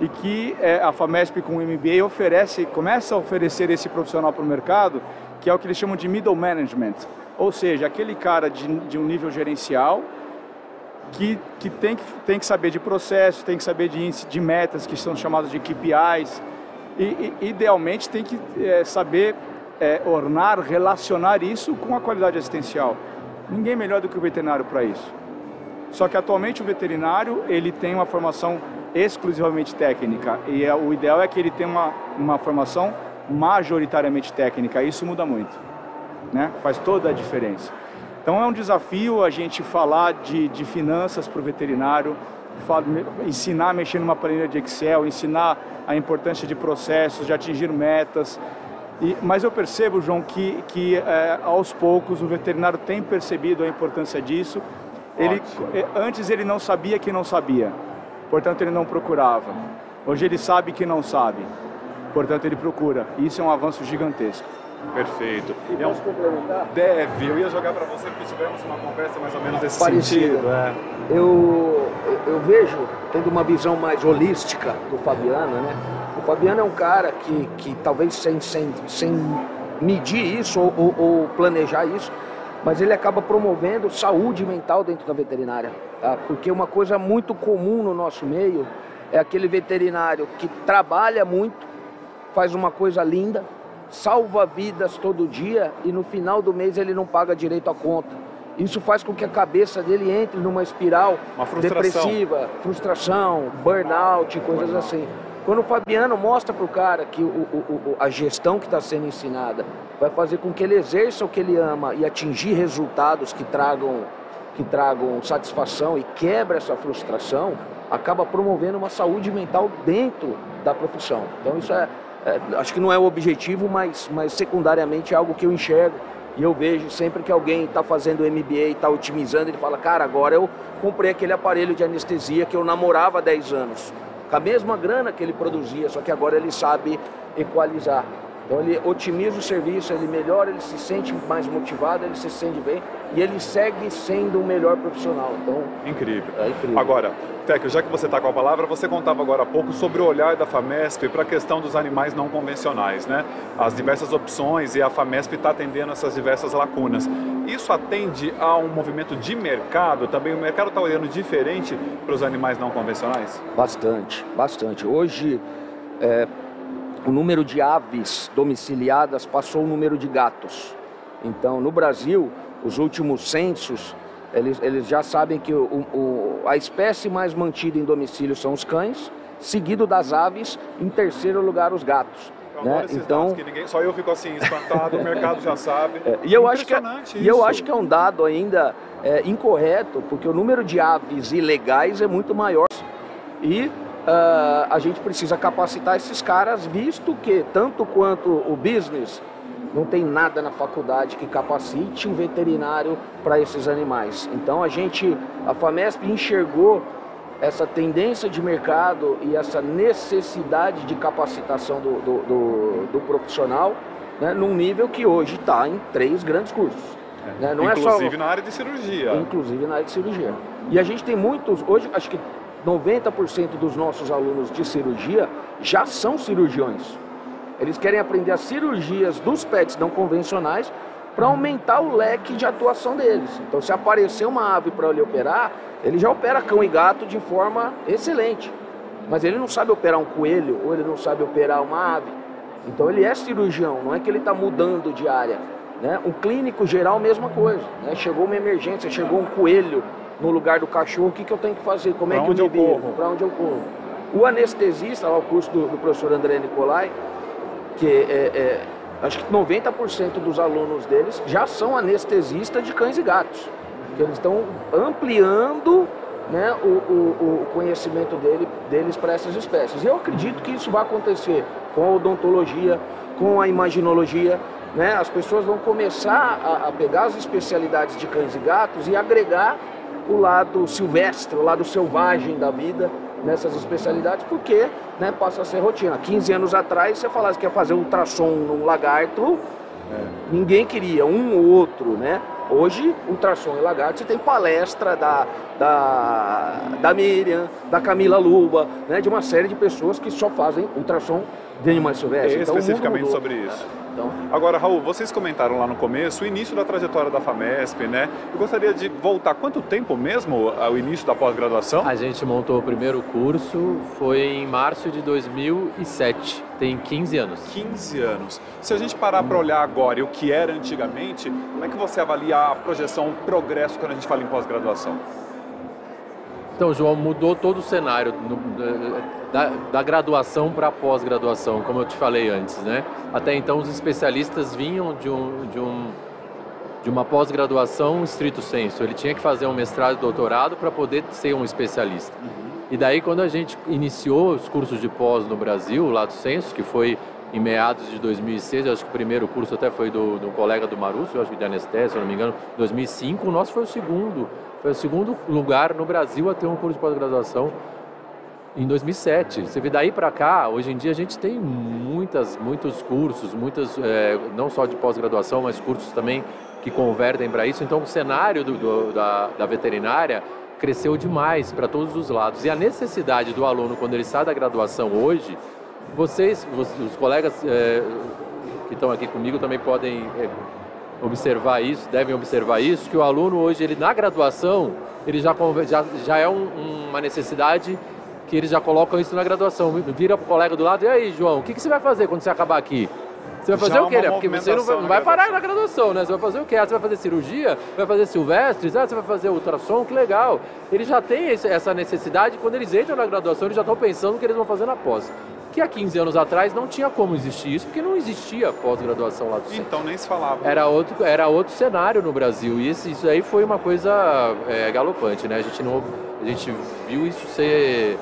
B: e que é, a FAMESP com o MBA oferece, começa a oferecer esse profissional para o mercado, que é o que eles chamam de middle management, ou seja, aquele cara de, de um nível gerencial que, que, tem, que tem que saber de processo, tem que saber de índice de metas, que são chamados de KPIs, e, e idealmente tem que é, saber é, ornar, relacionar isso com a qualidade assistencial. Ninguém melhor do que o veterinário para isso. Só que atualmente o veterinário ele tem uma formação exclusivamente técnica e é, o ideal é que ele tenha uma, uma formação majoritariamente técnica. Isso muda muito né? Faz toda a diferença. Então é um desafio a gente falar de, de finanças para o veterinário, ensinar a mexer numa planilha de Excel, ensinar a importância de processos, de atingir metas. E, mas eu percebo, João, que, que é, aos poucos o veterinário tem percebido a importância disso. Ele, é, antes ele não sabia que não sabia, portanto ele não procurava. Hoje ele sabe que não sabe, portanto ele procura. Isso é um avanço gigantesco.
A: Perfeito.
D: E posso complementar?
A: Deve. Eu ia jogar para você porque tivemos uma conversa mais ou menos desse
D: Parecida.
A: sentido. É.
D: Eu, eu vejo, tendo uma visão mais holística do Fabiano, né? O Fabiano é um cara que, que talvez sem, sem, sem medir isso ou, ou, ou planejar isso, mas ele acaba promovendo saúde mental dentro da veterinária. Tá? Porque uma coisa muito comum no nosso meio é aquele veterinário que trabalha muito, faz uma coisa linda, salva vidas todo dia e no final do mês ele não paga direito a conta. Isso faz com que a cabeça dele entre numa espiral depressiva, frustração, burnout, coisas assim. Quando o Fabiano mostra para o cara que o, o, a gestão que está sendo ensinada vai fazer com que ele exerça o que ele ama e atingir resultados que tragam, que tragam satisfação e quebra essa frustração, acaba promovendo uma saúde mental dentro da profissão. Então isso é, é, acho que não é o objetivo, mas, mas secundariamente é algo que eu enxergo e eu vejo sempre que alguém está fazendo MBA e está otimizando, ele fala, cara, agora eu comprei aquele aparelho de anestesia que eu namorava há 10 anos, com a mesma grana que ele produzia, só que agora ele sabe equalizar. Então ele otimiza o serviço, ele melhora, ele se sente mais motivado, ele se sente bem e ele segue sendo o melhor profissional. Então,
A: incrível.
D: É incrível.
A: Agora, Tecchio, já que você está com a palavra, você contava agora há pouco sobre o olhar da FAMESP para a questão dos animais não convencionais, né? As diversas opções e a FAMESP está atendendo essas diversas lacunas. Isso atende a um movimento de mercado? Também o mercado está olhando diferente para os animais não convencionais?
D: Bastante, bastante. Hoje, é, o número de aves domiciliadas passou o número de gatos. Então, no Brasil, os últimos censos, eles, eles já sabem que o, o, a espécie mais mantida em domicílio são os cães, seguido das aves, em terceiro lugar os gatos. Né?
A: Então, ninguém, só eu fico assim espantado, o mercado já sabe.
D: É, e eu acho que é, e eu acho que é um dado ainda é, incorreto, porque o número de aves ilegais é muito maior. E uh, a gente precisa capacitar esses caras, visto que tanto quanto o business não tem nada na faculdade que capacite um veterinário para esses animais. Então a gente, a FAMESP enxergou essa tendência de mercado e essa necessidade de capacitação do, do, do, do profissional né, num nível que hoje está em três grandes cursos.
A: É. Né? Não inclusive é só, na área de cirurgia.
D: Inclusive na área de cirurgia. E a gente tem muitos, hoje acho que 90% dos nossos alunos de cirurgia já são cirurgiões. Eles querem aprender as cirurgias dos pets não convencionais para aumentar o leque de atuação deles. Então, se aparecer uma ave para ele operar, ele já opera cão e gato de forma excelente. Mas ele não sabe operar um coelho ou ele não sabe operar uma ave. Então, ele é cirurgião, não é que ele está mudando de área. Né? Clínico geral, mesma coisa. Né? Chegou uma emergência, chegou um coelho no lugar do cachorro, o que, que eu tenho que fazer? Como
A: pra
D: é que
A: eu
D: me
A: viro?
D: Para onde eu corro? O anestesista, lá o curso do, do professor André Nicolai, que é, é, acho que 90% dos alunos deles já são anestesistas de cães e gatos. Que eles estão ampliando né, o, o, o, conhecimento dele, deles para essas espécies. E eu acredito que isso vai acontecer com a odontologia, com a imaginologia. Né? As pessoas vão começar a, a pegar as especialidades de cães e gatos e agregar o lado silvestre, o lado selvagem da vida nessas especialidades, porque né, passa a ser rotina. 15 anos atrás, você falasse que ia fazer ultrassom num lagarto, é. ninguém queria, um ou outro, né? Hoje, ultrassom e lagarto, você tem palestra da, da, da Miriam, da Camila Luba, né, de uma série de pessoas que só fazem ultrassom de animais silvestres.
A: Então, especificamente sobre isso. Então... Agora, Raul, vocês comentaram lá no começo o início da trajetória da FAMESP, né? Eu gostaria de voltar. Quanto tempo mesmo ao início da pós-graduação?
C: A gente montou o primeiro curso, foi em março de 2007. Tem 15 anos.
A: 15 anos. Se a gente parar para olhar agora e o que era antigamente, como é que você avalia a projeção, o progresso quando a gente fala em pós-graduação?
C: Então, João, mudou todo o cenário no, da, da, graduação para a pós-graduação, como eu te falei antes, né? Até então, os especialistas vinham de, um, de, um, de uma pós-graduação estrito senso. Ele tinha que fazer um mestrado e doutorado para poder ser um especialista. Uhum. E daí, quando a gente iniciou os cursos de pós no Brasil, lá do Senso, que foi em meados de 2006, eu acho que o primeiro curso até foi do, do colega do eu acho que de anestesia, se eu não me engano, 2005, o nosso foi o segundo, foi o segundo lugar no Brasil a ter um curso de pós-graduação em 2007. Você vê daí para cá, hoje em dia a gente tem muitas, muitos cursos, muitas, é, não só de pós-graduação, mas cursos também que convertem para isso. Então o cenário do, do, da, da veterinária cresceu demais para todos os lados. E a necessidade do aluno, quando ele sai da graduação hoje, vocês, os colegas é, que estão aqui comigo também podem é, observar isso, devem observar isso, que o aluno hoje, ele na graduação, ele já, já, já é um, uma necessidade que eles já colocam isso na graduação. Vira para o colega do lado, e aí, João, o que, que você vai fazer quando você acabar aqui? Você vai fazer
A: Já
C: o quê?
A: uma
C: Né? Porque você não vai, não vai parar na graduação, né? Você vai fazer o quê? Ah, você vai fazer cirurgia? Vai fazer silvestres? Ah, você vai fazer ultrassom? Que legal. Eles já têm essa necessidade, quando eles entram na graduação, eles já estão pensando o que eles vão fazer na pós. Que há 15 anos atrás não tinha como existir isso, porque não existia pós-graduação lá do centro.
A: Então nem se falava.
C: Era outro, era outro cenário no Brasil. E esse- isso aí foi uma coisa é, galopante, né? A gente, não, a gente viu isso ser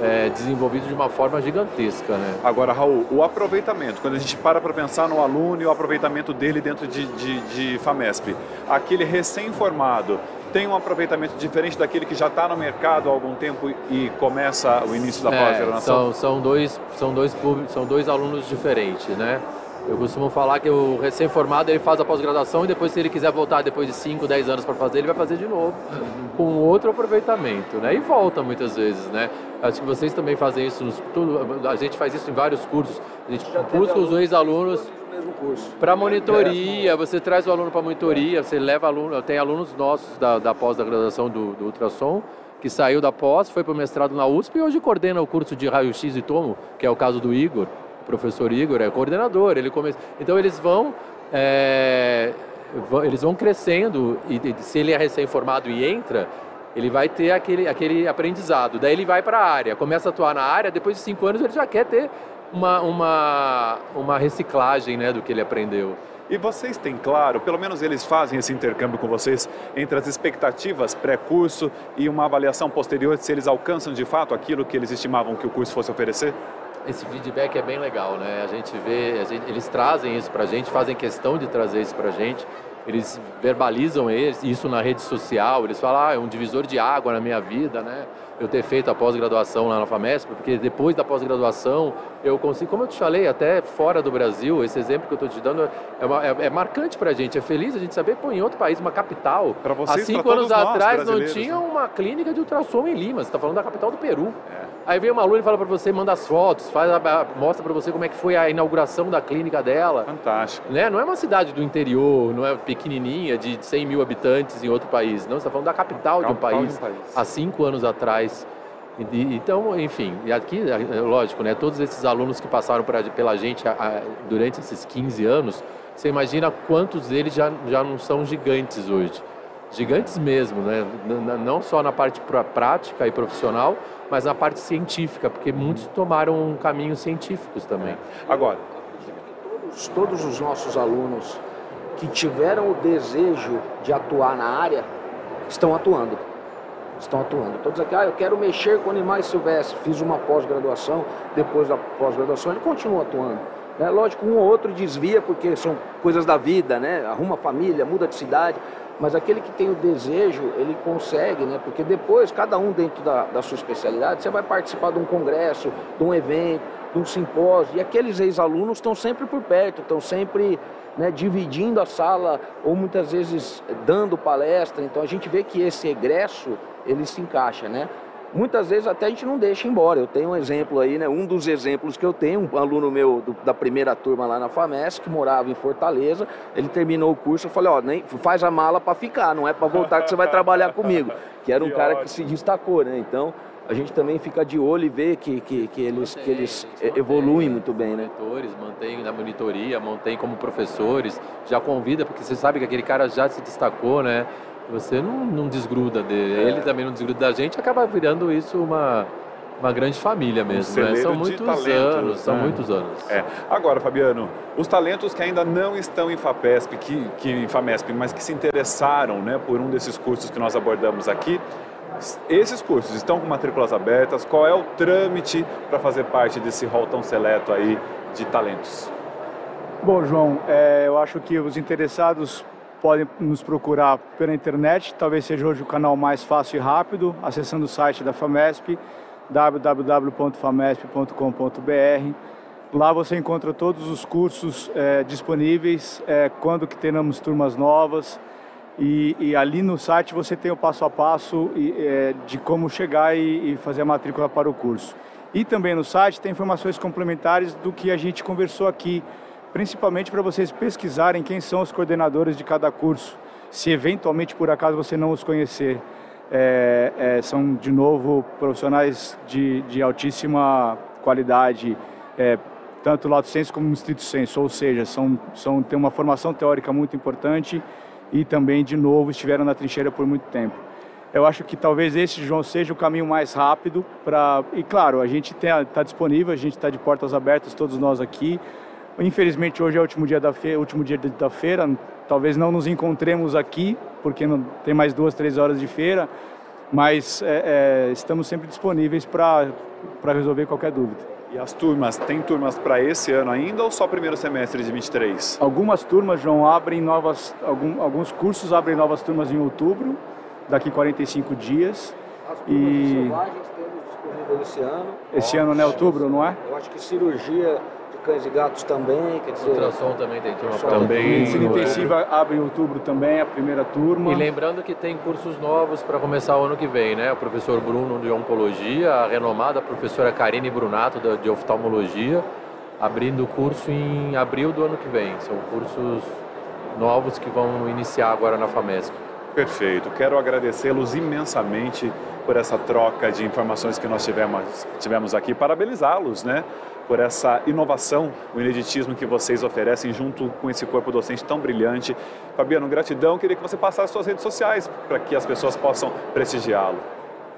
C: é, desenvolvido de uma forma gigantesca, né?
A: Agora, Raul, o aproveitamento, quando a gente para para pensar no aluno e o aproveitamento dele dentro de, de, de FAMESP, aquele recém-formado tem um aproveitamento diferente daquele que já está no mercado há algum tempo e começa o início da
C: É,
A: pós-graduação?
C: são, são, dois, são, dois públicos, são dois alunos diferentes, né? Eu costumo falar que o recém-formado ele faz a pós-graduação e depois, se ele quiser voltar depois de 5, 10 anos para fazer, ele vai fazer de novo, com outro aproveitamento, né? E volta muitas vezes, né? Acho que vocês também fazem isso, nos, tudo, a gente faz isso em vários cursos, a gente busca os ex-alunos para monitoria, você traz o aluno para monitoria, você leva aluno, tem alunos nossos da, da pós da graduação do, do ultrassom, que saiu da pós, foi para o mestrado na USP e hoje coordena o curso de raio-x e tomo, que é o caso do Igor, professor Igor é coordenador, ele come... então eles vão, é, vão- eles vão crescendo e e se ele é recém-formado e entra, ele vai ter aquele, aquele aprendizado. Daí ele vai para a área, começa a atuar na área, depois de cinco anos ele já quer ter uma, uma, uma reciclagem né, do que ele aprendeu.
A: E vocês têm claro, pelo menos eles fazem esse intercâmbio com vocês, entre as expectativas pré-curso e uma avaliação posterior, se eles alcançam de fato aquilo que eles estimavam que o curso fosse oferecer?
C: Esse feedback é bem legal, né? A gente vê, a gente- eles trazem isso pra gente, fazem questão de trazer isso pra gente. Eles verbalizam isso na rede social, eles falam, ah, é um divisor de água na minha vida, né? Eu ter feito a pós-graduação lá na FAMESP, porque depois da pós-graduação eu consigo, como eu te falei, até fora do Brasil, esse exemplo que eu estou te dando é, uma- é- é marcante pra gente, é feliz a gente saber, pô, em outro país, uma capital,
A: vocês,
C: há cinco anos
A: nós,
C: atrás não tinha
A: né?
C: uma clínica de ultrassom em Lima, você está falando da capital do Peru.
A: É.
C: Aí vem uma aluna e fala para você, manda as fotos, faz a- mostra para você como é que foi a inauguração da clínica dela.
A: Fantástico.
C: Né? Não é uma cidade do interior, não é pequenininha, de 100 mil habitantes em outro país. Não, você está falando da capital, de um
A: Capital de um
C: país,
A: país.
C: há cinco anos atrás. E- Então, enfim, e aqui, é lógico, né, todos esses alunos que passaram por a- pela gente a- a- durante esses 15 anos, você imagina quantos deles já, já não são gigantes hoje. Gigantes mesmo, né? N- não só na parte pra- prática e profissional, mas na parte científica, porque muitos tomaram caminhos científicos também.
A: Agora,
D: Todos, todos os nossos alunos que tiveram o desejo de atuar na área estão atuando. Estão atuando. Todos aqui, ah, eu quero mexer com animais silvestres. Fiz uma pós-graduação, depois da pós-graduação ele continua atuando. Né? Lógico, um ou outro desvia porque são coisas da vida, né? Arruma família, muda de cidade. Mas aquele que tem o desejo, ele consegue, né? Porque depois, cada um dentro da, da sua especialidade, você vai participar de um congresso, de um evento, de um simpósio. E aqueles ex-alunos estão sempre por perto, estão sempre né, dividindo a sala ou muitas vezes dando palestra. Então a gente vê que esse egresso, ele se encaixa, né? Muitas vezes até a gente não deixa embora. Eu tenho um exemplo aí, né? Um dos exemplos que eu tenho, um aluno meu do- da primeira turma lá na FAMES, que morava em Fortaleza, ele terminou o curso, eu falei, ó, nem faz a mala para ficar, não é para voltar que você vai trabalhar comigo. (laughs) Que era um
A: Que
D: cara
A: ótimo.
D: que se destacou, né? Então, a gente também fica de olho e vê que, que, que eles, que eles
C: Mantém,
D: evoluem
C: mantém
D: muito bem, né?
C: Monitores, mantém na monitoria, mantém como professores, já convida, porque você sabe que aquele cara já se destacou, né? Você não, não desgruda dele,
A: É.
C: ele também não desgruda da gente, acaba virando isso uma, uma grande família mesmo, né?
A: celeiro
C: São muitos
A: talentos,
C: anos, são
A: né?
C: muitos anos.
A: É. Agora, Fabiano, os talentos que ainda não estão em FAPESP, que, que em FAMESP, mas que se interessaram né, por um desses cursos que nós abordamos aqui, esses cursos estão com matrículas abertas? Qual é o trâmite para fazer parte desse rol tão seleto aí de talentos?
B: Bom, João, é, eu acho que os interessados podem nos procurar pela internet, talvez seja hoje o canal mais fácil e rápido, acessando o site da FAMESP, www.famesp.com.br. Lá você encontra todos os cursos é, disponíveis, é, quando que teremos turmas novas, e, e, ali no site você tem o passo a passo é, de como chegar e, e fazer a matrícula para o curso. E também no site tem informações complementares do que a gente conversou aqui, principalmente para vocês pesquisarem quem são os coordenadores de cada curso, se eventualmente por acaso você não os conhecer. É, é, são, de novo, profissionais de, de altíssima qualidade, é, tanto lato senso como estrito senso, ou seja, são, são, têm uma formação teórica muito importante e também, de novo, estiveram na trincheira por muito tempo. Eu acho que talvez esse, João, seja o caminho mais rápido para... E claro, a gente está disponível, a gente está de portas abertas, todos nós aqui. Infelizmente, hoje é o último dia da feira, último dia da feira. Talvez não nos encontremos aqui, porque não tem mais duas, três horas de feira. Mas é, é, estamos sempre disponíveis para resolver qualquer dúvida.
A: E as turmas, tem turmas para esse ano ainda ou só primeiro semestre de 23?
B: Algumas turmas, João, abrem novas, algum, alguns cursos abrem novas turmas em outubro, daqui 45 dias.
D: As turmas e... selvagens temos disponível esse ano.
B: Esse ano, né, outubro, não é?
D: Eu acho que cirurgia cães e gatos também, quer dizer...
C: Ultrassom também tem turma
B: também. Medicina intensiva abre em outubro também, a primeira turma.
C: E lembrando que tem cursos novos para começar o ano que vem, né? O professor Bruno de Oncologia, a renomada professora Karine Brunato de Oftalmologia, abrindo o curso em abril do ano que vem. São cursos novos que vão iniciar agora na FAMESP.
A: Perfeito. Quero agradecê-los imensamente por essa troca de informações que nós tivemos, tivemos aqui. Parabenizá-los, né? Por essa inovação, o ineditismo que vocês oferecem junto com esse corpo docente tão brilhante. Fabiano, gratidão. Queria que você passasse suas redes sociais para que as pessoas possam prestigiá-lo.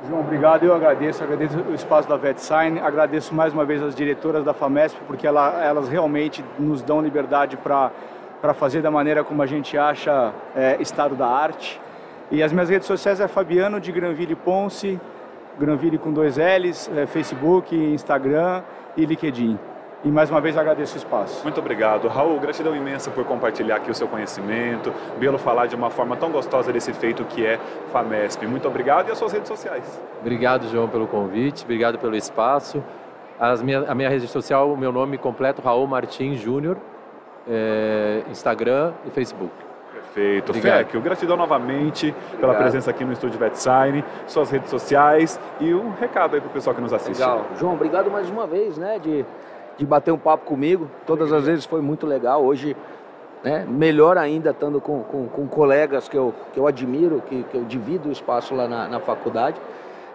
B: João, obrigado. Eu agradeço, agradeço o espaço da VetSign, agradeço mais uma vez as diretoras da FAMESP, porque ela, elas realmente nos dão liberdade para fazer da maneira como a gente acha é, estado da arte. E as minhas redes sociais é Fabiano de Granville Ponce, Granville com dois L's, é, Facebook, Instagram e LinkedIn. E mais uma vez agradeço o espaço.
A: Muito obrigado. Raul, gratidão imensa por compartilhar aqui o seu conhecimento, vê-lo falar de uma forma tão gostosa desse feito que é FAMESP. Muito obrigado e as suas redes sociais.
C: Obrigado, João, pelo convite, obrigado pelo espaço. As minha, a minha rede social, o meu nome completo, Raul Martins Júnior, é, Instagram e Facebook.
A: Perfeito. Fec, gratidão novamente Obrigado. pela presença aqui no Estúdio VetSign, suas redes sociais e um recado aí para o pessoal que nos assiste.
D: Legal. João, obrigado mais uma vez, né, de, de bater um papo comigo. Todas as vezes foi muito legal. Hoje, né, melhor ainda estando com, com, com, colegas que eu, que eu admiro, que, que eu divido o espaço lá na, na faculdade.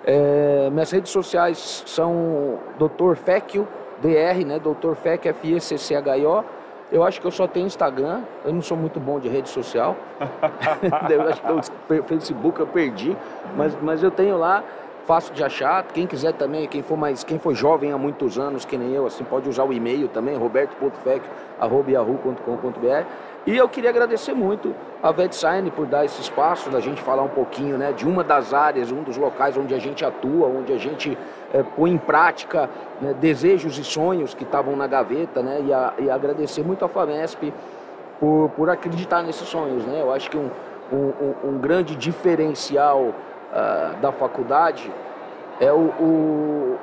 D: É, minhas redes sociais são Dr. Fecchio, DR, né, Dr. Fec, F-E-C-C-H-I-O, eu acho que eu só tenho Instagram, eu não sou muito bom de rede social. (laughs) eu acho que o Facebook eu perdi, mas, mas eu tenho lá, fácil de achar. Quem quiser também, quem for mais, quem for jovem há muitos anos, que nem eu, assim, pode usar o e-mail também, roberto.fec.yahoo.com.br. E eu queria agradecer muito a VetSign por dar esse espaço da gente falar um pouquinho né, de uma das áreas, um dos locais onde a gente atua, onde a gente é, põe em prática né, desejos e sonhos que estavam na gaveta, né, e, a, e, agradecer muito a FAMESP por, por acreditar nesses sonhos. Né? Eu acho que um, um, um grande diferencial uh, da faculdade é o, o,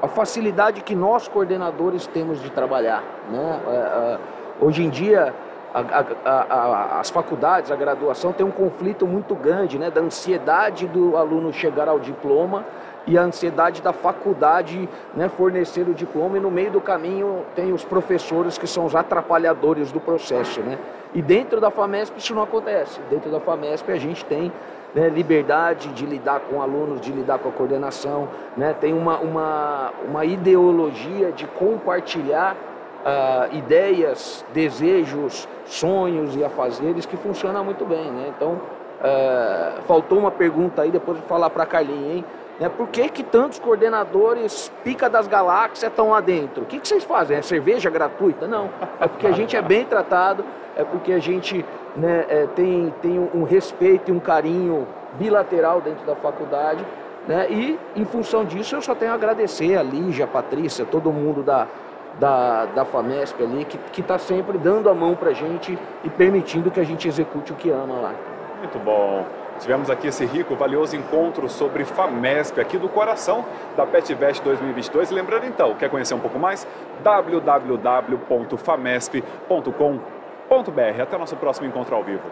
D: a facilidade que nós coordenadores temos de trabalhar. Né? Uh, uh, hoje em dia a, a, as faculdades, a graduação tem um conflito muito grande, né, da ansiedade do aluno chegar ao diploma e a ansiedade da faculdade né, fornecer o diploma e no meio do caminho tem os professores que são os atrapalhadores do processo, né? E dentro da FAMESP isso não acontece. Dentro da FAMESP a gente tem né, liberdade de lidar com alunos, de lidar com a coordenação, né? Tem uma, uma, uma ideologia de compartilhar ideias, desejos, sonhos e afazeres que funciona muito bem, né? Então, uh, faltou uma pergunta aí, depois de falar para a Carlinha, hein? Né? Por que, que tantos coordenadores pica das galáxias estão lá dentro? O que, que vocês fazem? É cerveja gratuita? Não. É porque a gente é bem tratado, é porque a gente né, é, tem, tem um respeito e um carinho bilateral dentro da faculdade. Né? E, em função disso, eu só tenho a agradecer a Lígia, a Patrícia, todo mundo da, da, da FAMESP ali, que está sempre dando a mão para a gente e permitindo que a gente execute o que ama lá.
A: Muito bom. Tivemos aqui esse rico, valioso encontro sobre FAMESP, aqui do coração da PetVest 2022. Lembrando então, quer conhecer um pouco mais? www.famesp.com.br. Até nosso próximo encontro ao vivo.